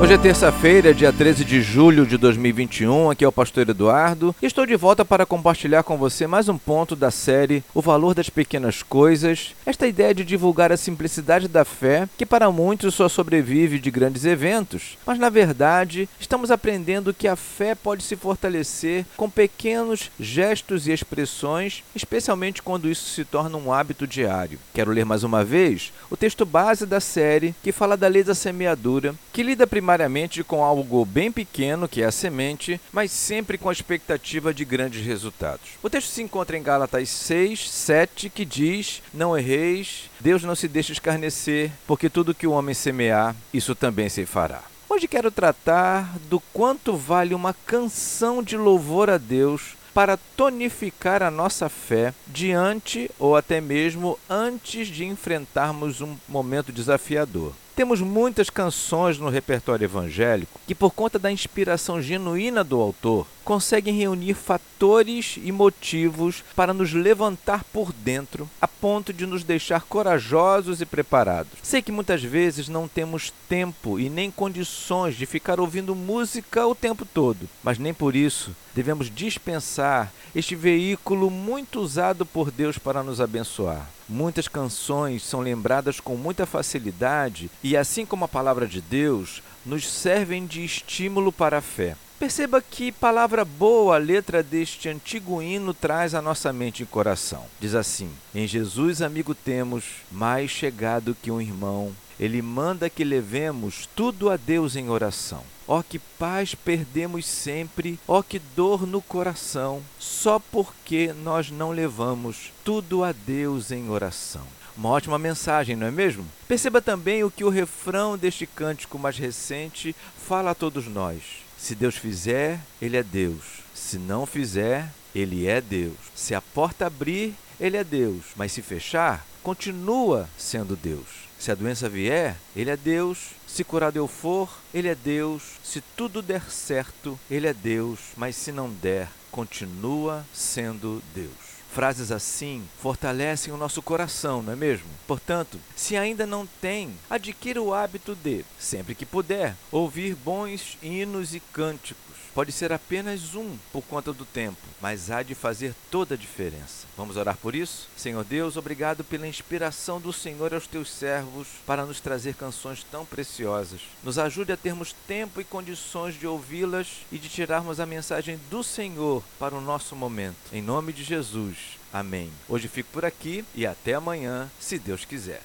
Hoje é terça-feira, dia 13 de julho de 2021. Aqui é o Pastor Eduardo e estou de volta para compartilhar com você mais um ponto da série O Valor das Pequenas Coisas. Esta ideia de divulgar a simplicidade da fé, que para muitos só sobrevive de grandes eventos, mas na verdade estamos aprendendo que a fé pode se fortalecer com pequenos gestos e expressões, especialmente quando isso se torna um hábito diário. Quero ler mais uma vez o texto base da série que fala da lei da semeadura, que lida primeiro primariamente com algo bem pequeno, que é a semente, mas sempre com a expectativa de grandes resultados. O texto se encontra em Gálatas 6, 7, que diz: Não erreis, Deus não se deixa escarnecer, porque tudo que o homem semear, isso também se fará. Hoje quero tratar do quanto vale uma canção de louvor a Deus para tonificar a nossa fé diante ou até mesmo antes de enfrentarmos um momento desafiador. Temos muitas canções no repertório evangélico que, por conta da inspiração genuína do autor, conseguem reunir fatores e motivos para nos levantar por dentro, a ponto de nos deixar corajosos e preparados. Sei que muitas vezes não temos tempo e nem condições de ficar ouvindo música o tempo todo, mas nem por isso devemos dispensar este veículo muito usado por Deus para nos abençoar. Muitas canções são lembradas com muita facilidade e, assim como a palavra de Deus, nos servem de estímulo para a fé. Perceba que palavra boa a letra deste antigo hino traz à nossa mente e coração. Diz assim: Em Jesus, amigo, temos mais chegado que um irmão. Ele manda que levemos tudo a Deus em oração. Ó oh, que paz perdemos sempre, ó oh, que dor no coração, só porque nós não levamos tudo a Deus em oração. Uma ótima mensagem, não é mesmo? Perceba também o que o refrão deste cântico mais recente fala a todos nós. Se Deus fizer, Ele é Deus. Se não fizer, Ele é Deus. Se a porta abrir, Ele é Deus. Mas se fechar, continua sendo Deus. Se a doença vier, Ele é Deus. Se curado eu for, Ele é Deus. Se tudo der certo, Ele é Deus. Mas se não der, continua sendo Deus. Frases assim fortalecem o nosso coração, não é mesmo? Portanto, se ainda não tem, adquira o hábito de, sempre que puder, ouvir bons hinos e cânticos. Pode ser apenas um por conta do tempo, mas há de fazer toda a diferença. Vamos orar por isso? Senhor Deus, obrigado pela inspiração do Senhor aos teus servos para nos trazer canções tão preciosas. Nos ajude a termos tempo e condições de ouvi-las e de tirarmos a mensagem do Senhor para o nosso momento. Em nome de Jesus. Amém. Hoje fico por aqui e até amanhã, se Deus quiser.